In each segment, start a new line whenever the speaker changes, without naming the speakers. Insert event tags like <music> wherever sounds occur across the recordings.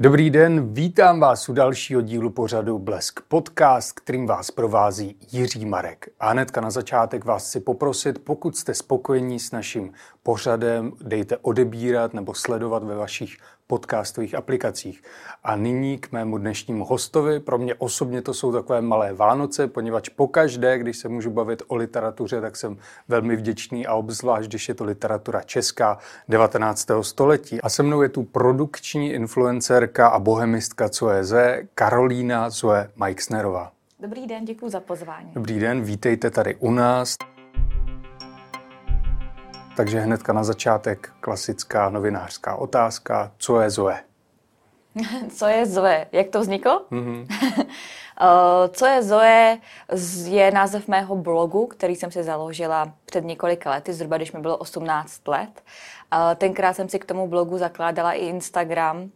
Dobrý den, vítám vás u dalšího dílu pořadu Blesk Podcast, kterým vás provází Jiří Marek. A hnedka na začátek vás chci poprosit, pokud jste spokojení s naším pořadem, dejte odebírat nebo sledovat ve vašich podcastových aplikacích. A nyní k mému dnešnímu hostovi. Pro mě osobně to jsou takové malé Vánoce, poněvadž pokaždé, když se můžu bavit o literatuře, tak jsem velmi vděčný a obzvlášť, když je to literatura česká 19. století. A se mnou je tu produkční influencerka a bohemistka Zoeze Karolína Zoe Majksnerová.
Dobrý den, děkuji za pozvání.
Dobrý den, vítejte tady u nás. Takže hnedka na začátek klasická novinářská otázka. Co je Zoe? <laughs>
Co je Zoe? Jak to vzniklo? Mm-hmm. <laughs> Co je Zoe je název mého blogu, který jsem si založila před několika lety, zhruba když mi bylo 18 let. Tenkrát jsem si k tomu blogu zakládala i Instagram,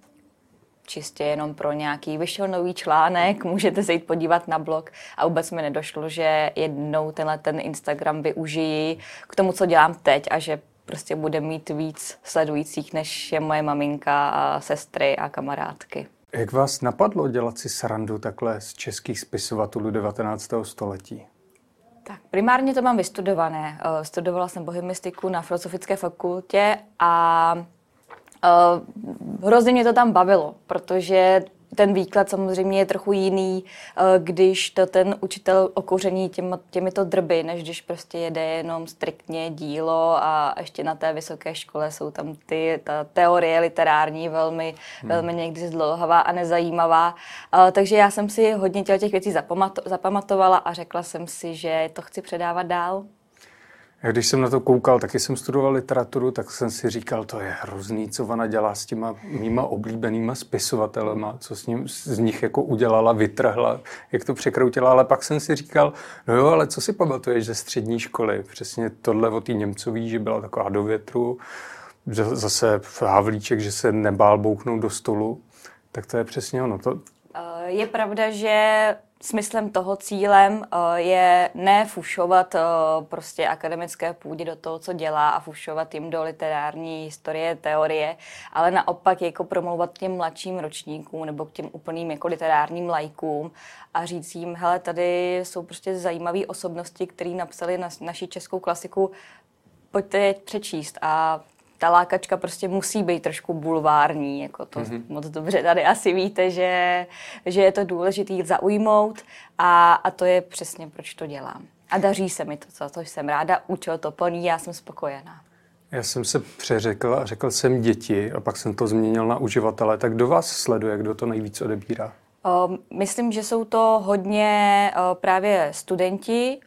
čistě jenom pro nějaký vyšel nový článek, můžete se jít podívat na blog a vůbec mi nedošlo, že jednou tenhle ten Instagram využijí k tomu, co dělám teď a že prostě bude mít víc sledujících, než je moje maminka a sestry a kamarádky.
Jak vás napadlo dělat si srandu takhle z českých spisovatelů 19. století?
Tak primárně to mám vystudované. Eh, studovala jsem bohemistiku na Filozofické fakultě a Uh, hrozně mě to tam bavilo, protože ten výklad samozřejmě je trochu jiný, uh, když to ten učitel okoření těm, těmito drby, než když prostě jede jenom striktně dílo a ještě na té vysoké škole jsou tam ty, ta teorie literární velmi, hmm. velmi někdy zdlouhavá a nezajímavá. Uh, takže já jsem si hodně těch věcí zapamatovala a řekla jsem si, že to chci předávat dál.
Já když jsem na to koukal, taky jsem studoval literaturu, tak jsem si říkal, to je hrozný, co ona dělá s těma mýma oblíbenýma spisovatelema, co s ním, z nich jako udělala, vytrhla, jak to překroutila, ale pak jsem si říkal, no jo, ale co si pamatuješ ze střední školy? Přesně tohle o té Němcový, že byla taková do větru, zase Havlíček, že se nebál bouknout do stolu, tak to je přesně ono. To...
Je pravda, že smyslem toho cílem eh, je ne fušovat eh, prostě akademické půdě do toho, co dělá a fušovat jim do literární historie, teorie, ale naopak jako promlouvat těm mladším ročníkům nebo k těm úplným jako literárním lajkům a říct jim, hele, tady jsou prostě zajímavé osobnosti, které napsali na naši českou klasiku, pojďte je přečíst. A ta lákačka prostě musí být trošku bulvární, jako to mm-hmm. moc dobře tady asi víte, že, že je to důležité zaujmout a, a to je přesně, proč to dělám. A daří se mi to, za to jsem ráda, účel to plní, já jsem spokojená.
Já jsem se přeřekl a řekl jsem děti a pak jsem to změnil na uživatele. Tak kdo vás sleduje, kdo to nejvíc odebírá?
Myslím, že jsou to hodně právě studenti,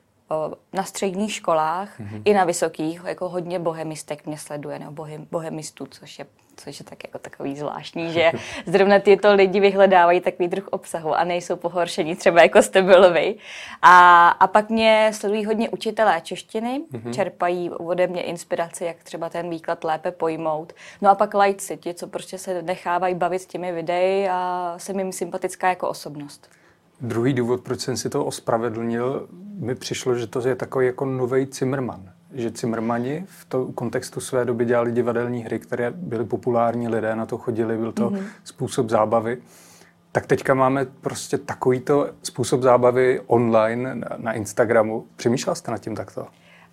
na středních školách mm-hmm. i na vysokých, jako hodně bohemistek mě sleduje, nebo bohem, bohemistů, což je, což je tak jako takový zvláštní, že <laughs> zrovna tyto lidi vyhledávají takový druh obsahu a nejsou pohoršení, třeba jako jste byl vy. A, a pak mě sledují hodně učitelé češtiny, mm-hmm. čerpají ode mě inspiraci, jak třeba ten výklad lépe pojmout. No a pak lajci, ti, co prostě se nechávají bavit s těmi videi a jsem jim sympatická jako osobnost.
Druhý důvod, proč jsem si to ospravedlnil, mi přišlo, že to je takový jako nový Zimmerman. Že Zimmermani v tom kontextu své doby dělali divadelní hry, které byly populární, lidé na to chodili, byl to mm-hmm. způsob zábavy. Tak teďka máme prostě takovýto způsob zábavy online na Instagramu. Přemýšlel jste nad tím takto?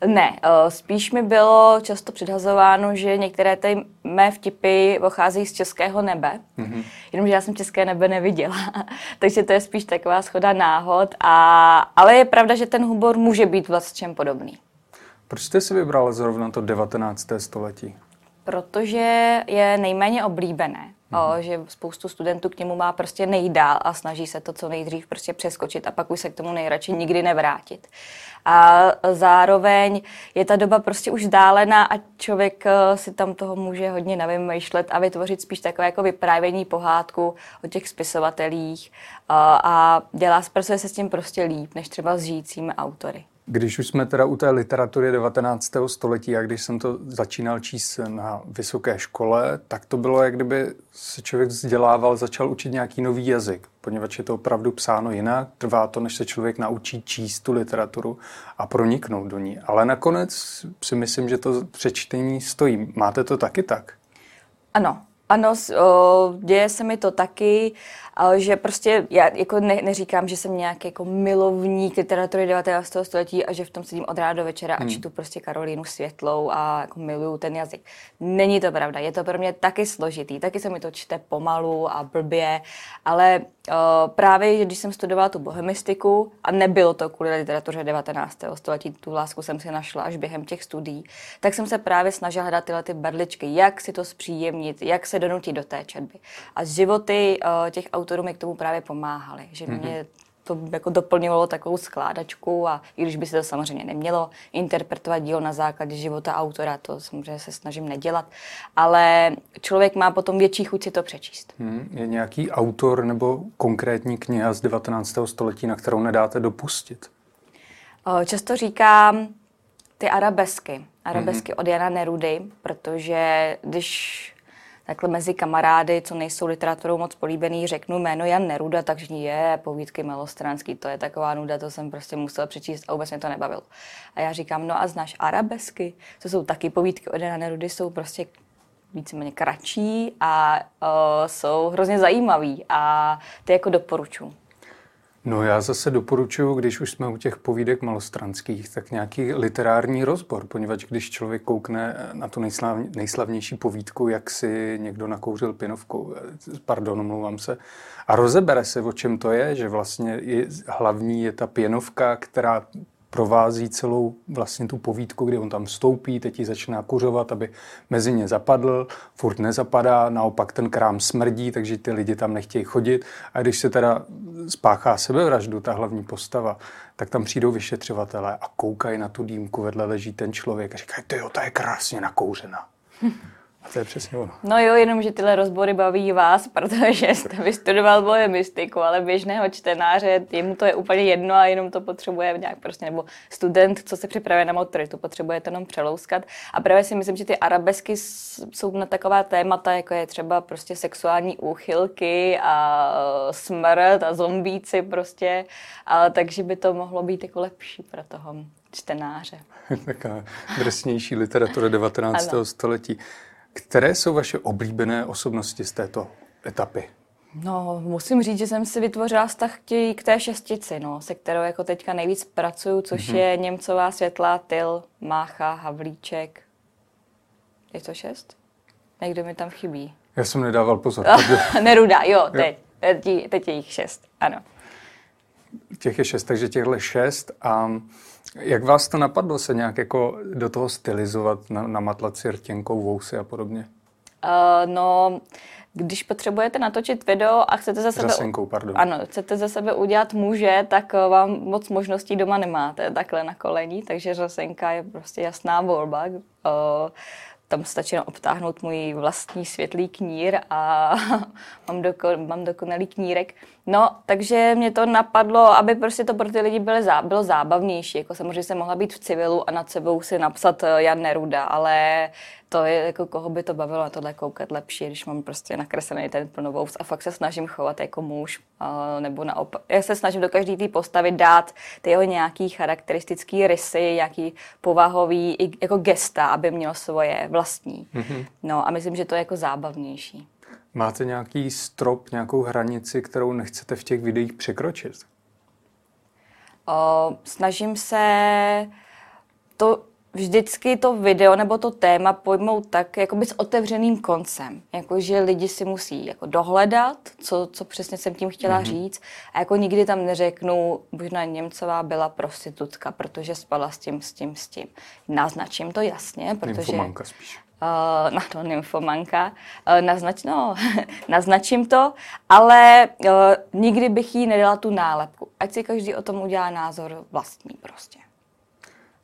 Ne, eh, spíš mi bylo často předhazováno, že některé ty mé vtipy pocházejí z českého nebe, mm-hmm. jenomže já jsem české nebe neviděla, <laughs> takže to je spíš taková schoda náhod, a, ale je pravda, že ten humor může být vlastně podobný.
Proč jste si vybrala zrovna to 19. století?
Protože je nejméně oblíbené mm-hmm. že spoustu studentů k němu má prostě nejdál a snaží se to co nejdřív prostě přeskočit a pak už se k tomu nejradši nikdy nevrátit. A zároveň je ta doba prostě už vzdálená a člověk eh, si tam toho může hodně navymýšlet a vytvořit spíš takové jako vyprávění pohádku o těch spisovatelích a, a dělá, pracuje se s tím prostě líp, než třeba s žijícími autory.
Když už jsme teda u té literatury 19. století a když jsem to začínal číst na vysoké škole, tak to bylo, jak kdyby se člověk vzdělával, začal učit nějaký nový jazyk, poněvadž je to opravdu psáno jinak, trvá to, než se člověk naučí číst tu literaturu a proniknout do ní. Ale nakonec si myslím, že to přečtení stojí. Máte to taky tak?
Ano, Ano, děje se mi to taky, že prostě já jako ne, neříkám, že jsem nějaký jako milovník literatury 19. století a že v tom sedím od ráda do večera hmm. a čtu prostě Karolínu Světlou a jako miluju ten jazyk. Není to pravda, je to pro mě taky složitý, taky se mi to čte pomalu a blbě, ale o, právě, když jsem studovala tu bohemistiku a nebylo to kvůli literatuře 19. století, tu lásku jsem si našla až během těch studií, tak jsem se právě snažila hledat tyhle ty berličky, jak si to zpříjemnit, jak se donutit do té četby. A životy o, těch autorů mi k tomu právě pomáhaly, že mm-hmm. mě to jako doplňovalo takovou skládačku a i když by se to samozřejmě nemělo interpretovat dílo na základě života autora, to samozřejmě se snažím nedělat, ale člověk má potom větší chuť si to přečíst.
Hmm, je nějaký autor nebo konkrétní kniha z 19. století, na kterou nedáte dopustit?
Často říkám ty arabesky. Arabesky mm-hmm. od Jana Nerudy, protože když takhle mezi kamarády, co nejsou literaturou moc políbený, řeknu jméno Jan Neruda, takže je povídky malostranský, to je taková nuda, to jsem prostě musela přečíst a vůbec mě to nebavilo. A já říkám, no a znáš arabesky? To jsou taky povídky od Jana Nerudy, jsou prostě víceméně kratší a uh, jsou hrozně zajímavý a ty jako doporučuji.
No já zase doporučuji, když už jsme u těch povídek malostranských, tak nějaký literární rozbor, poněvadž když člověk koukne na tu nejslav, nejslavnější povídku, jak si někdo nakouřil pinovkou, pardon, mluvám se, a rozebere se, o čem to je, že vlastně je, hlavní je ta pěnovka, která provází celou vlastně tu povídku, kdy on tam stoupí, teď ji začíná kuřovat, aby mezi ně zapadl, furt nezapadá, naopak ten krám smrdí, takže ty lidi tam nechtějí chodit. A když se teda spáchá sebevraždu, ta hlavní postava, tak tam přijdou vyšetřovatelé a koukají na tu dýmku, vedle leží ten člověk a říkají, ty jo, ta je krásně nakouřena. <laughs> A to je přesně ono.
No jo, jenom, že tyhle rozbory baví vás, protože <laughs> jste vystudoval mystiku, ale běžného čtenáře, jemu to je úplně jedno a jenom to potřebuje nějak prostě, nebo student, co se připravuje na to potřebuje to jenom přelouskat. A právě si myslím, že ty arabesky jsou na taková témata, jako je třeba prostě sexuální úchylky a smrt a zombíci prostě, ale takže by to mohlo být jako lepší pro toho čtenáře. <laughs>
Taká drsnější literatura 19. Ano. století. Které jsou vaše oblíbené osobnosti z této etapy?
No, musím říct, že jsem si vytvořila vztah k té šestici, no, se kterou jako teďka nejvíc pracuju, což mm-hmm. je Němcová, Světlá, Tyl, Mácha, Havlíček. Je to šest? Někdo mi tam chybí.
Já jsem nedával pozor. <laughs>
Neruda, jo, teď. Jo. Teď, teď je jich šest, ano.
Těch je šest, takže těchhle šest. A jak vás to napadlo se nějak jako do toho stylizovat, na, namatlat si rtěnkou, vousy a podobně?
Uh, no, když potřebujete natočit video a chcete za sebe...
Řasenkou, pardon.
Ano, chcete za sebe udělat muže, tak eh, vám moc možností doma nemáte takhle na kolení, takže řasenka je prostě jasná volba. Uh, tam stačí obtáhnout můj vlastní světlý knír a <laughs> mám, doko, mám dokonalý knírek. No, takže mě to napadlo, aby prostě to pro ty lidi bylo, zá, bylo zábavnější. Jako samozřejmě jsem mohla být v civilu a nad sebou si napsat eh, Jan Neruda, ale to je jako koho by to bavilo na tohle koukat lepší, když mám prostě nakreslený ten plnovous a fakt se snažím chovat jako muž, nebo naopak. Já se snažím do každé té postavy dát ty jeho nějaký charakteristický rysy, nějaký povahový jako gesta, aby měl svoje vlastní. Mm-hmm. No a myslím, že to je jako zábavnější.
Máte nějaký strop, nějakou hranici, kterou nechcete v těch videích překročit?
O, snažím se to vždycky to video nebo to téma pojmout tak jakoby s otevřeným koncem. Jako, že lidi si musí jako dohledat, co, co přesně jsem tím chtěla mm-hmm. říct. A jako nikdy tam neřeknu, možná Němcová byla prostitutka, protože spala s tím, s tím, s tím. Naznačím to jasně, protože...
Nymfomanka spíš.
Uh, na to nymfomanka, uh, naznač, no, <laughs> naznačím to, ale uh, nikdy bych jí nedala tu nálepku. Ať si každý o tom udělá názor vlastní prostě.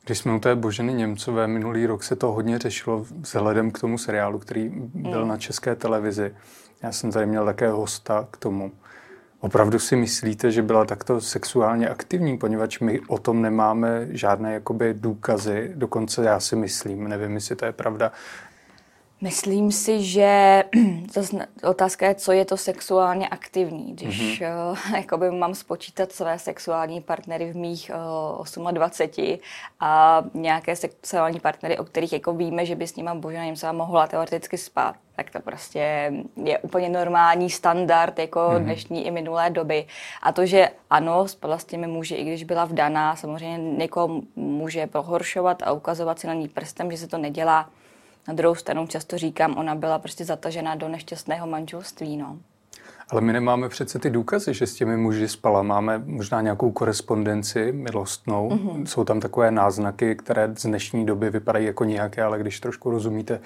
Když jsme u té Boženy Němcové, minulý rok se to hodně řešilo vzhledem k tomu seriálu, který byl mm. na české televizi. Já jsem tady měl také hosta k tomu. Opravdu si myslíte, že byla takto sexuálně aktivní, poněvadž my o tom nemáme žádné jakoby důkazy, dokonce já si myslím, nevím, jestli to je pravda,
Myslím si, že <clears throat> zase otázka je, co je to sexuálně aktivní. Když mm-hmm. uh, <laughs> jakoby mám spočítat své sexuální partnery v mých uh, 28 a nějaké sexuální partnery, o kterých jako víme, že by s nima Božena Němcová mohla teoreticky spát, tak to prostě je úplně normální standard jako mm-hmm. dnešní i minulé doby. A to, že ano, spadla s těmi muži, i když byla vdaná, samozřejmě někoho může pohoršovat a ukazovat si na ní prstem, že se to nedělá na druhou stranu často říkám, ona byla prostě zatažená do nešťastného manželství. No.
Ale my nemáme přece ty důkazy, že s těmi muži spala. Máme možná nějakou korespondenci milostnou. Mm-hmm. Jsou tam takové náznaky, které z dnešní doby vypadají jako nějaké, ale když trošku rozumíte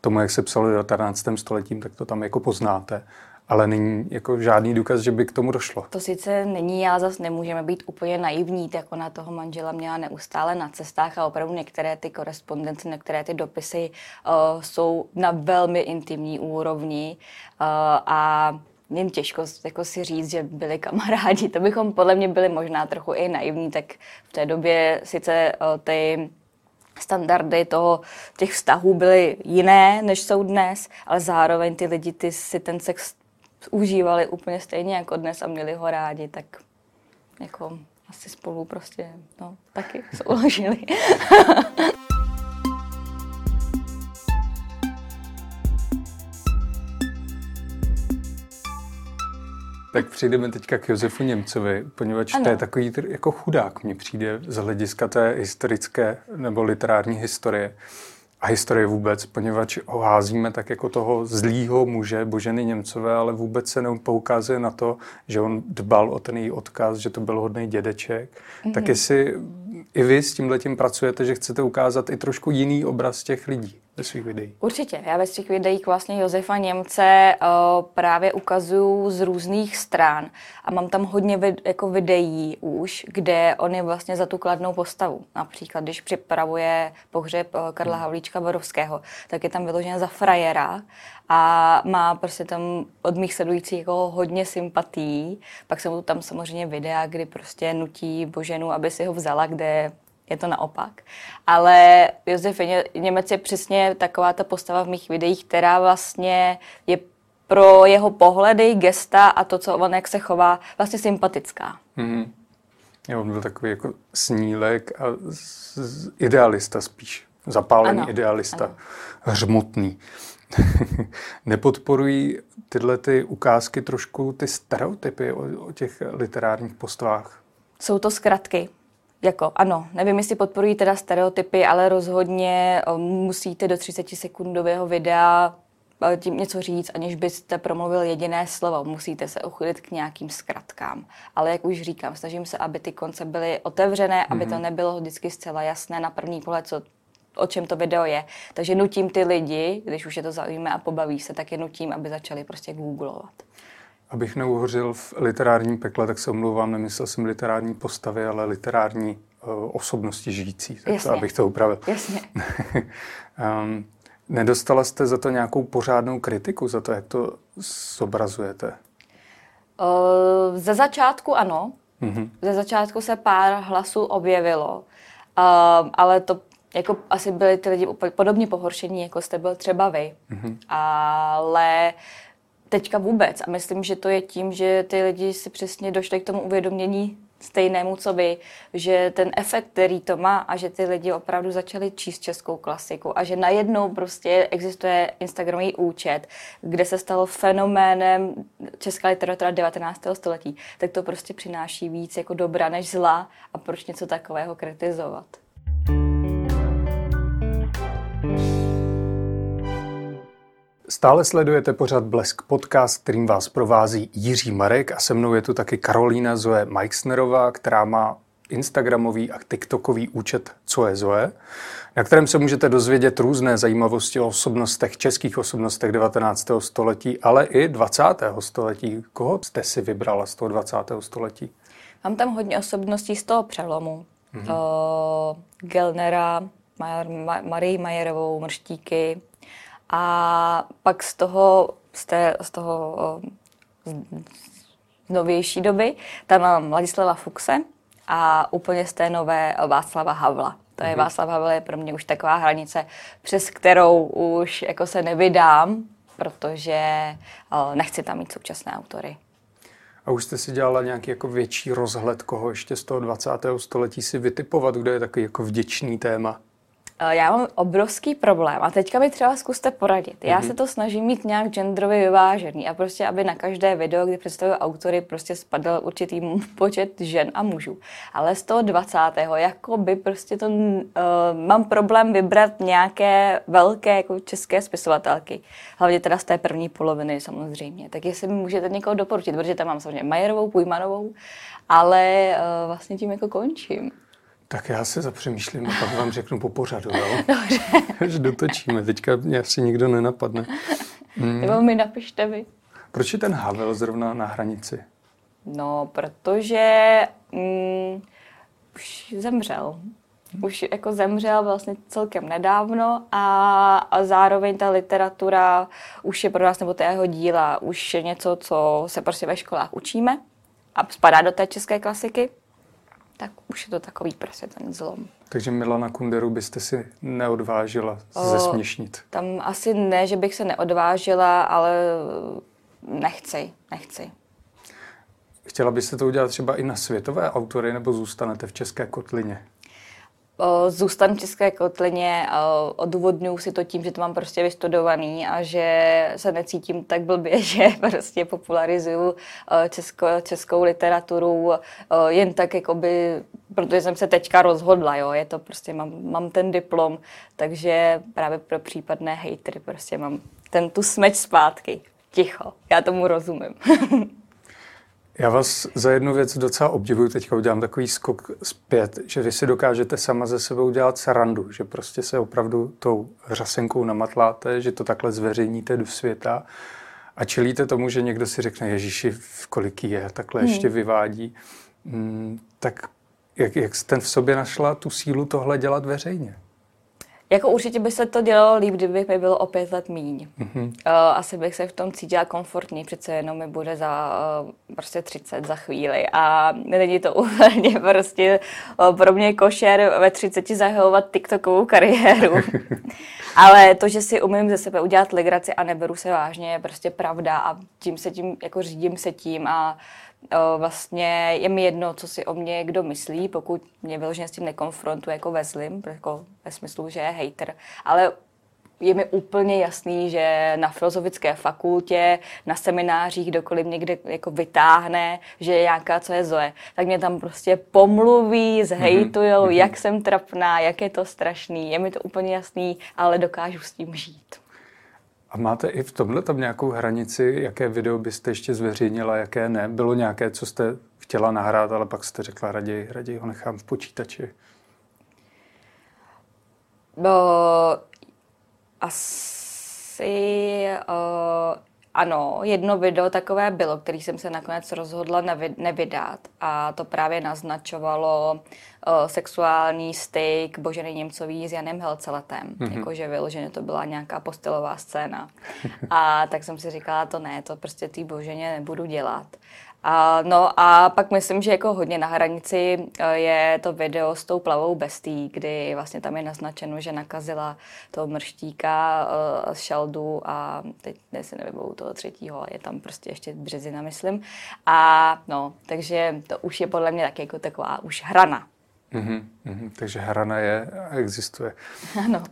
tomu, jak se psalo v 19. století, tak to tam jako poznáte ale není jako žádný důkaz, že by k tomu došlo.
To sice není, já zase nemůžeme být úplně naivní, tak ona toho manžela měla neustále na cestách a opravdu některé ty korespondence, některé ty dopisy uh, jsou na velmi intimní úrovni uh, a jen těžko jako si říct, že byli kamarádi. To bychom podle mě byli možná trochu i naivní, tak v té době sice uh, ty standardy toho, těch vztahů byly jiné, než jsou dnes, ale zároveň ty lidi ty si ten sex užívali úplně stejně jako dnes a měli ho rádi, tak jako asi spolu prostě, no, taky <laughs> souložili.
Tak přijdeme teďka k Josefu Němcovi, poněvadž ano. to je takový jako chudák, mně přijde z hlediska té historické nebo literární historie a historie vůbec, poněvadž ho házíme tak jako toho zlýho muže Boženy Němcové, ale vůbec se nepoukazuje na to, že on dbal o ten její odkaz, že to byl hodný dědeček. Mm-hmm. Tak jestli i vy s tímhletím pracujete, že chcete ukázat i trošku jiný obraz těch lidí ve svých videích.
Určitě. Já ve svých videích vlastně Josefa Němce uh, právě ukazuju z různých stran a mám tam hodně vid- jako videí už, kde on je vlastně za tu kladnou postavu. Například, když připravuje pohřeb uh, Karla hmm. Havlíčka Borovského, tak je tam vyložen za frajera a má prostě tam od mých sledujících jako hodně sympatí. Pak jsou tam samozřejmě videa, kdy prostě nutí Boženu, aby si ho vzala, kde je to naopak. Ale Josef Němec je přesně taková ta postava v mých videích, která vlastně je pro jeho pohledy, gesta a to, co on jak se chová, vlastně sympatická. Mm-hmm.
Jo, on byl takový jako snílek a z, z, idealista spíš. Zapálený ano, idealista. Ano. Hřmotný. <laughs> Nepodporují tyhle ty ukázky trošku ty stereotypy o, o těch literárních postavách?
Jsou to zkratky. Jako ano, nevím, jestli podporují teda stereotypy, ale rozhodně eh, musíte do 30 sekundového videa eh, tím něco říct, aniž byste promluvil jediné slovo. Musíte se uchylit k nějakým zkratkám. Ale jak už říkám, snažím se, aby ty konce byly otevřené, aby mm-hmm. to mhm. nebylo vždycky zcela jasné na první pohled, co, o čem to video je. Takže nutím ty lidi, když už je to zaujíme a pobaví se, tak je nutím, aby začali prostě googlovat.
Abych neuhořil v literárním pekle, tak se omlouvám, nemyslel jsem literární postavy, ale literární uh, osobnosti žijící. Tak Jasně. to, abych to upravil.
Jasně.
um, <laughs> nedostala jste za to nějakou pořádnou kritiku, za to, jak to zobrazujete?
Uh, ze začátku ano. Mm-hmm. Ze začátku se pár hlasů objevilo, uh, ale to jako asi byli ty lidi podobně pohoršení, jako jste byl třeba vy. Mm-hmm. Ale teďka vůbec. A myslím, že to je tím, že ty lidi si přesně došli k tomu uvědomění stejnému, co vy, že ten efekt, který to má a že ty lidi opravdu začali číst českou klasiku a že najednou prostě existuje Instagramový účet, kde se stalo fenoménem česká literatura 19. století, tak to prostě přináší víc jako dobra než zla a proč něco takového kritizovat.
Stále sledujete pořad Blesk podcast, kterým vás provází Jiří Marek a se mnou je tu taky Karolína Zoe Meixnerová, která má Instagramový a TikTokový účet Co je Zoe, na kterém se můžete dozvědět různé zajímavosti o osobnostech, českých osobnostech 19. století, ale i 20. století. Koho jste si vybrala z toho 20. století?
Mám tam hodně osobností z toho přelomu. Mm-hmm. Uh, Gelnera, Marie Majerovou, Mrštíky, a pak z toho, z, té, z toho z novější doby, tam mám Ladislava Fuxe a úplně z té nové Václava Havla. To je mm-hmm. Václav Havel je pro mě už taková hranice, přes kterou už jako se nevydám, protože uh, nechci tam mít současné autory.
A už jste si dělala nějaký jako větší rozhled, koho ještě z toho 20. století si vytipovat, kdo je takový jako vděčný téma?
Eh, já mám obrovský problém a teďka mi třeba zkuste poradit. Já mm-hmm. se to snažím mít nějak genderově vyvážený a prostě, aby na každé video, kdy představují autory, prostě spadl určitý <laughs> počet žen a mužů. Ale z toho 20. jako by prostě to, uh, mám problém vybrat nějaké velké jako české spisovatelky. Hlavně teda z té první poloviny samozřejmě. Tak jestli mi můžete někoho doporučit, protože tam mám samozřejmě Majerovou, Pujmanovou, ale uh, vlastně tím jako končím.
Tak já se zapřemýšlím a pak vám řeknu po pořadu, jo? <laughs> Dobře. Až dotočíme, teďka mě asi nikdo nenapadne.
Mm. Nebo mi napište vy.
Proč je ten Havel zrovna na hranici?
No, protože mm, už zemřel. Už jako zemřel vlastně celkem nedávno a, a zároveň ta literatura už je pro nás, nebo ty jeho díla, už je něco, co se prostě ve školách učíme a spadá do té české klasiky tak už je to takový prostě ten zlom.
Takže Milana Kunderu byste si neodvážila o, zesměšnit?
Tam asi ne, že bych se neodvážila, ale nechci, nechci.
Chtěla byste to udělat třeba i na světové autory, nebo zůstanete v České kotlině?
Zůstanu v České kotlině, odůvodňuji si to tím, že to mám prostě vystudovaný a že se necítím tak blbě, <laughs> že prostě popularizuju česko, českou literaturu jen tak jakoby, protože jsem se teďka rozhodla, jo, je to prostě, mám, mám ten diplom, takže právě pro případné hejtry prostě mám ten tu smeč zpátky. Ticho, já tomu rozumím. <laughs>
Já vás za jednu věc docela obdivuju, teďka udělám takový skok zpět, že vy si dokážete sama ze sebou dělat sarandu, že prostě se opravdu tou řasenkou namatláte, že to takhle zveřejníte do světa a čelíte tomu, že někdo si řekne, Ježíši, kolik je, takhle hmm. ještě vyvádí. Hmm, tak jak, jak ten v sobě našla tu sílu tohle dělat veřejně?
Jako určitě by se to dělalo líp, kdyby mi bylo o pět let míň. Mm-hmm. Uh, asi bych se v tom cítila komfortní, přece jenom mi bude za uh, prostě 30 za chvíli a není to <laughs> úplně prostě uh, pro mě košer ve 30 zahajovat TikTokovou kariéru. <laughs> Ale to, že si umím ze sebe udělat legraci a neberu se vážně, je prostě pravda a tím se tím, jako řídím se tím a vlastně je mi jedno, co si o mě kdo myslí, pokud mě vyloženě s tím nekonfrontuje jako ve zlým, jako ve smyslu, že je hater. Ale je mi úplně jasný, že na filozofické fakultě, na seminářích, kdokoliv někde jako vytáhne, že je nějaká, co je Zoe, tak mě tam prostě pomluví, zhejtujou, mm-hmm. jak jsem trapná, jak je to strašný. Je mi to úplně jasný, ale dokážu s tím žít.
A máte i v tomhle tam nějakou hranici, jaké video byste ještě zveřejnila, jaké ne? Bylo nějaké, co jste chtěla nahrát, ale pak jste řekla, raději, raději ho nechám v počítači?
No, asi uh, ano, jedno video takové bylo, který jsem se nakonec rozhodla nevydat a to právě naznačovalo uh, sexuální styk Boženy Němcový s Janem Helceletem. Mm-hmm. Jakože vyloženě to byla nějaká postelová scéna. A tak jsem si říkala, to ne, to prostě té Boženě nebudu dělat. A, no a pak myslím, že jako hodně na hranici e, je to video s tou plavou bestí, kdy vlastně tam je naznačeno, že nakazila toho mrštíka uh, z šaldu a teď ne si nevybavu toho třetího, je tam prostě ještě březina, myslím. A no, takže to už je podle mě taky jako taková už hrana.
Mm-hmm, mm-hmm, takže hrana je a existuje.
Ano.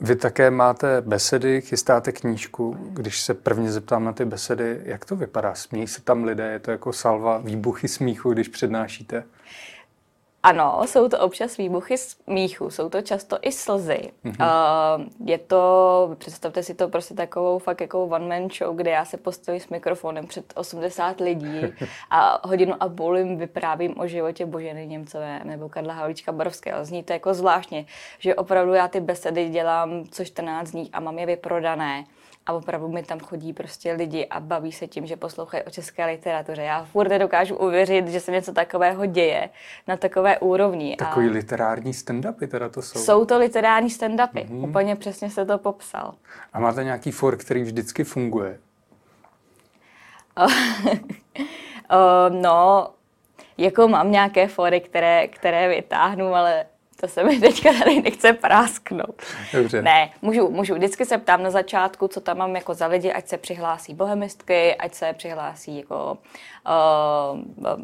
Vy také máte besedy, chystáte knížku. Když se prvně zeptám na ty besedy, jak to vypadá? Smějí se tam lidé? Je to jako salva výbuchy smíchu, když přednášíte?
Ano, jsou to občas výbuchy smíchu, jsou to často i slzy. Mm-hmm. Uh, je to, představte si to prostě takovou fakt jako one man show, kde já se postavím s mikrofonem před 80 lidí a hodinu a půl jim vyprávím o životě Boženy Němcové nebo Karla Havlíčka Barovské. Zní to jako zvláštně, že opravdu já ty besedy dělám co 14 dní a mám je vyprodané a opravdu mi tam chodí prostě lidi a baví se tím, že poslouchají o české literatuře. Já furt nedokážu uvěřit, že se něco takového děje na takové úrovni.
Takový a... literární stand-upy teda to jsou?
Jsou to literární stand-upy, mm-hmm. úplně přesně se to popsal.
A máte nějaký for, který vždycky funguje? <laughs>
no, jako mám nějaké fory, které, které vytáhnu, ale To se mi teďka tady nechce prásknout.
Dobře.
Ne, můžu, můžu. Vždycky se ptám na začátku, co tam mám jako za lidi, ať se přihlásí bohemistky, ať se přihlásí jako uh,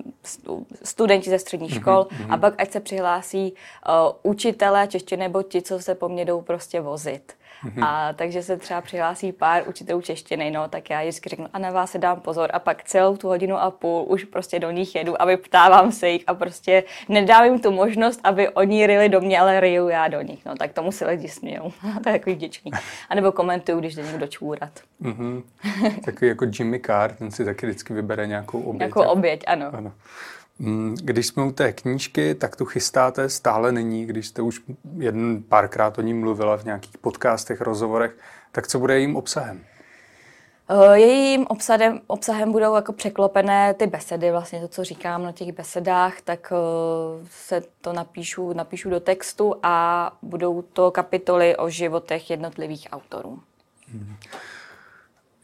studenti ze středních škol mm-hmm. a pak ať se přihlásí uh, učitelé češtiny nebo ti, co se po mně jdou prostě vozit. Mm-hmm. A takže se třeba přihlásí pár učitelů češtiny, no, tak já vždycky řeknu, a na vás se dám pozor. A pak celou tu hodinu a půl už prostě do nich jedu a vyptávám se jich a prostě nedám jim tu možnost, aby oni ryli do mě, ale ryju já do nich. No, tak tomu si lidi smějou. <laughs> to je takový vděčný. A nebo komentuju, když jde někdo čůrat.
Mm-hmm. <laughs> Takový jako Jimmy Carr, ten si taky vždycky vybere nějakou oběť.
Nějakou oběť, ano. ano.
Mm, když jsme u té knížky, tak tu chystáte stále není, když jste už jeden párkrát o ní mluvila v nějakých podcastech, rozhovorech, tak co bude jejím obsahem?
Eh, jejím obsahem, obsahem budou jako překlopené ty besedy, vlastně to, co říkám na těch besedách, tak eh, se to napíšu, napíšu do textu a budou to kapitoly o životech jednotlivých autorů. Hmm.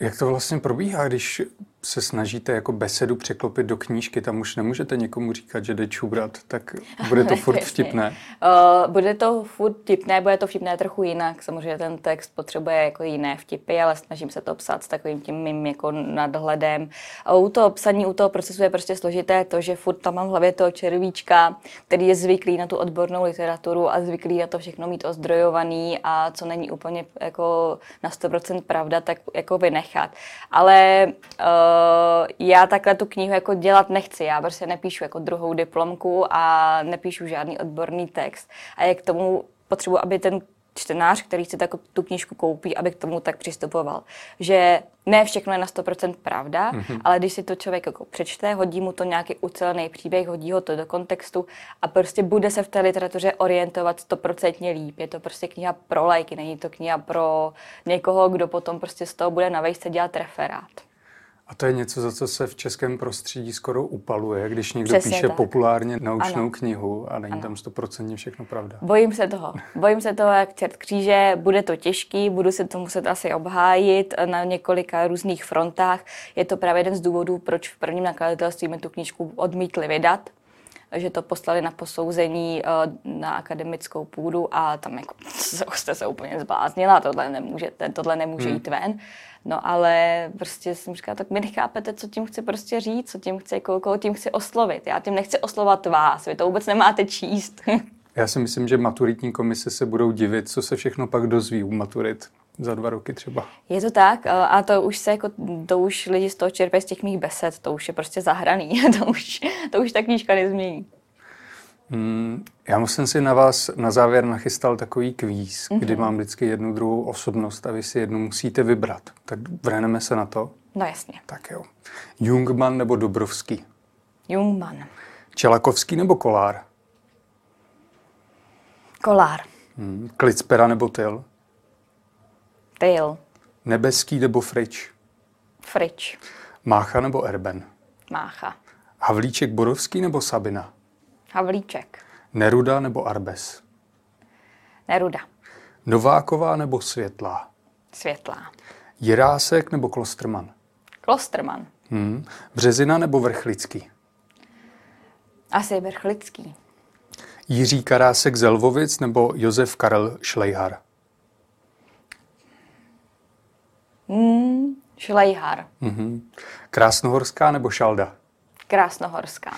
Jak to vlastně probíhá, když se snažíte jako besedu překlopit do knížky, tam už nemůžete někomu říkat, že jde čubrat, tak <laughs> bude to furt vtipné?
uh, bude to furt vtipné, bude to vtipné trochu jinak. Samozřejmě ten text potřebuje jako jiné vtipy, ale snažím se to psát s takovým tím mým jako nadhledem. A u toho psaní, u toho procesu je prostě složité to, že furt tam mám v hlavě toho červíčka, který je zvyklý na tu odbornou literaturu a zvyklý na to všechno mít ozdrojovaný a co není úplně jako na 100% pravda, tak jako vynechat. Ale uh, uh, já takhle tu knihu jako dělat nechci. Já prostě nepíšu jako druhou diplomku a nepíšu žádný odborný text. A jak k tomu potřebuji, aby ten čtenář, který si tak, tu knížku koupí, aby k tomu tak přistupoval. Že ne všechno je na 100% pravda, mm-hmm. ale když si to člověk jako přečte, hodí mu to nějaký ucelený příběh, hodí ho to do kontextu a prostě bude se v té literatuře orientovat 100% líp. Je to prostě kniha pro lajky, není to kniha pro někoho, kdo potom prostě z toho bude na vejšce dělat referát.
A to je něco, za co se v českém prostředí skoro upaluje, když někdo Přesně píše tak. populárně naučnou ano. knihu a není ano. tam stoprocentně všechno pravda.
Bojím se toho. Bojím se toho, jak čert kříže, bude to těžký, budu se to muset asi obhájit na několika různých frontách. Je to právě jeden z důvodů, proč v prvním nakladatelství mi tu knížku odmítli vydat, že to poslali na posouzení eh, na akademickou půdu a tam jako <laughs> jste se úplně zbláznila, tohle nemůže, tohle nemůže hmm. jít ven. No ale prostě jsem říkala, tak mi nechápete, co tím chci prostě říct, co tím chci, koho tím chci oslovit. Já tím nechci oslovat vás, vy to vůbec nemáte číst. <laughs>
Já si myslím, že maturitní komise se budou divit, co se všechno pak dozví u maturit za dva roky třeba.
Je to tak a to už se jako, to už lidi z toho čerpají z těch mých besed, to už je prostě zahraný, <laughs> to už, to už ta knížka nezmění.
Hmm, já musím si na vás na závěr nachystal takový kvíz, mm-hmm. kdy mám vždycky jednu druhou osobnost a vy si jednu musíte vybrat. Tak vrhneme se na to?
No jasně.
Tak jo. Jungman nebo Dobrovský?
Jungman.
Čelakovský nebo Kolár?
Kolár.
Hmm. Klicpera nebo Tyl?
Tyl.
Nebeský nebo Frič?
Frič.
Mácha nebo Erben?
Mácha.
Havlíček Borovský nebo Sabina?
Havlíček.
Neruda nebo Arbes?
Neruda.
Nováková nebo Světlá?
Světlá.
Jirásek nebo Klosterman?
Klosterman.
Hmm. Březina nebo Vrchlický?
Asi Vrchlický.
Jiří Karásek Zelvovic nebo Josef Karel Šlejhar?
Hmm, Šlejhar.
Mm-hmm. Krásnohorská nebo Šalda?
Krásnohorská.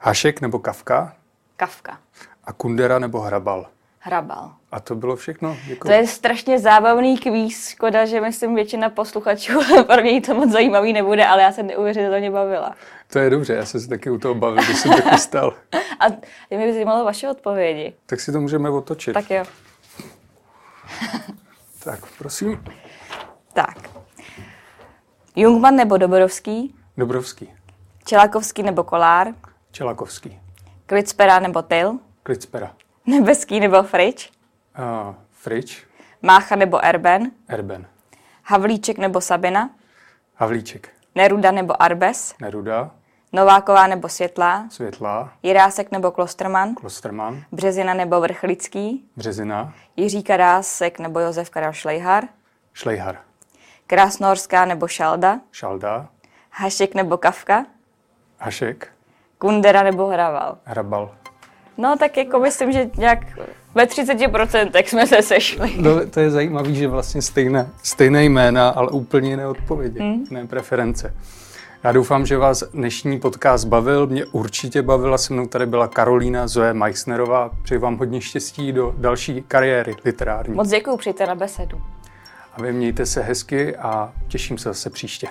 Hašek nebo Kafka?
Kafka.
A Kundera nebo Hrabal?
Hrabal.
A to bylo všechno?
Děkuji. To je strašně zábavný kvíz. Škoda, že myslím většina posluchačů <laughs> pro něj to moc zajímavý nebude, ale já se neuvěřitelně bavila.
To je dobře, já jsem se taky u toho bavil, když jsem taky stal. <laughs>
A mě by zajímalo vaše odpovědi.
Tak si to můžeme otočit.
Tak jo.
tak, prosím.
Tak. Jungman nebo Dobrovský?
Dobrovský.
Čelakovský nebo Kolár?
Čelakovský.
Klicpera nebo Tyl?
Klicpera.
Nebeský nebo Frič?
Uh, Frič.
Mácha nebo Erben?
Erben.
Havlíček nebo Sabina?
Havlíček.
Neruda nebo Arbes?
Neruda.
Nováková nebo Světlá?
Světlá.
Jirásek nebo Klosterman?
Klosterman.
Březina nebo Vrchlický?
Březina.
Jiří Karásek nebo Josef Karel Šlejhar?
Šlejhar.
Krásnohorská nebo Šalda?
Šalda.
Hašek nebo Kafka?
Hašek.
Kundera nebo Hrabal?
Hrabal.
No tak jako myslím, že nějak ve 30% jsme se sešli. <laughs>
No, to je zajímavé, že vlastně stejné, stejné jména, ale úplně jiné odpovědi, mm. jiné preference. Já doufám, že vás dnešní podcast bavil. Mě určitě bavila, se mnou tady byla Karolína Zoe Meissnerová. Přeji vám hodně štěstí do další kariéry literární.
Moc děkuji, přijďte na besedu.
A vy mějte se hezky a těším se zase příště.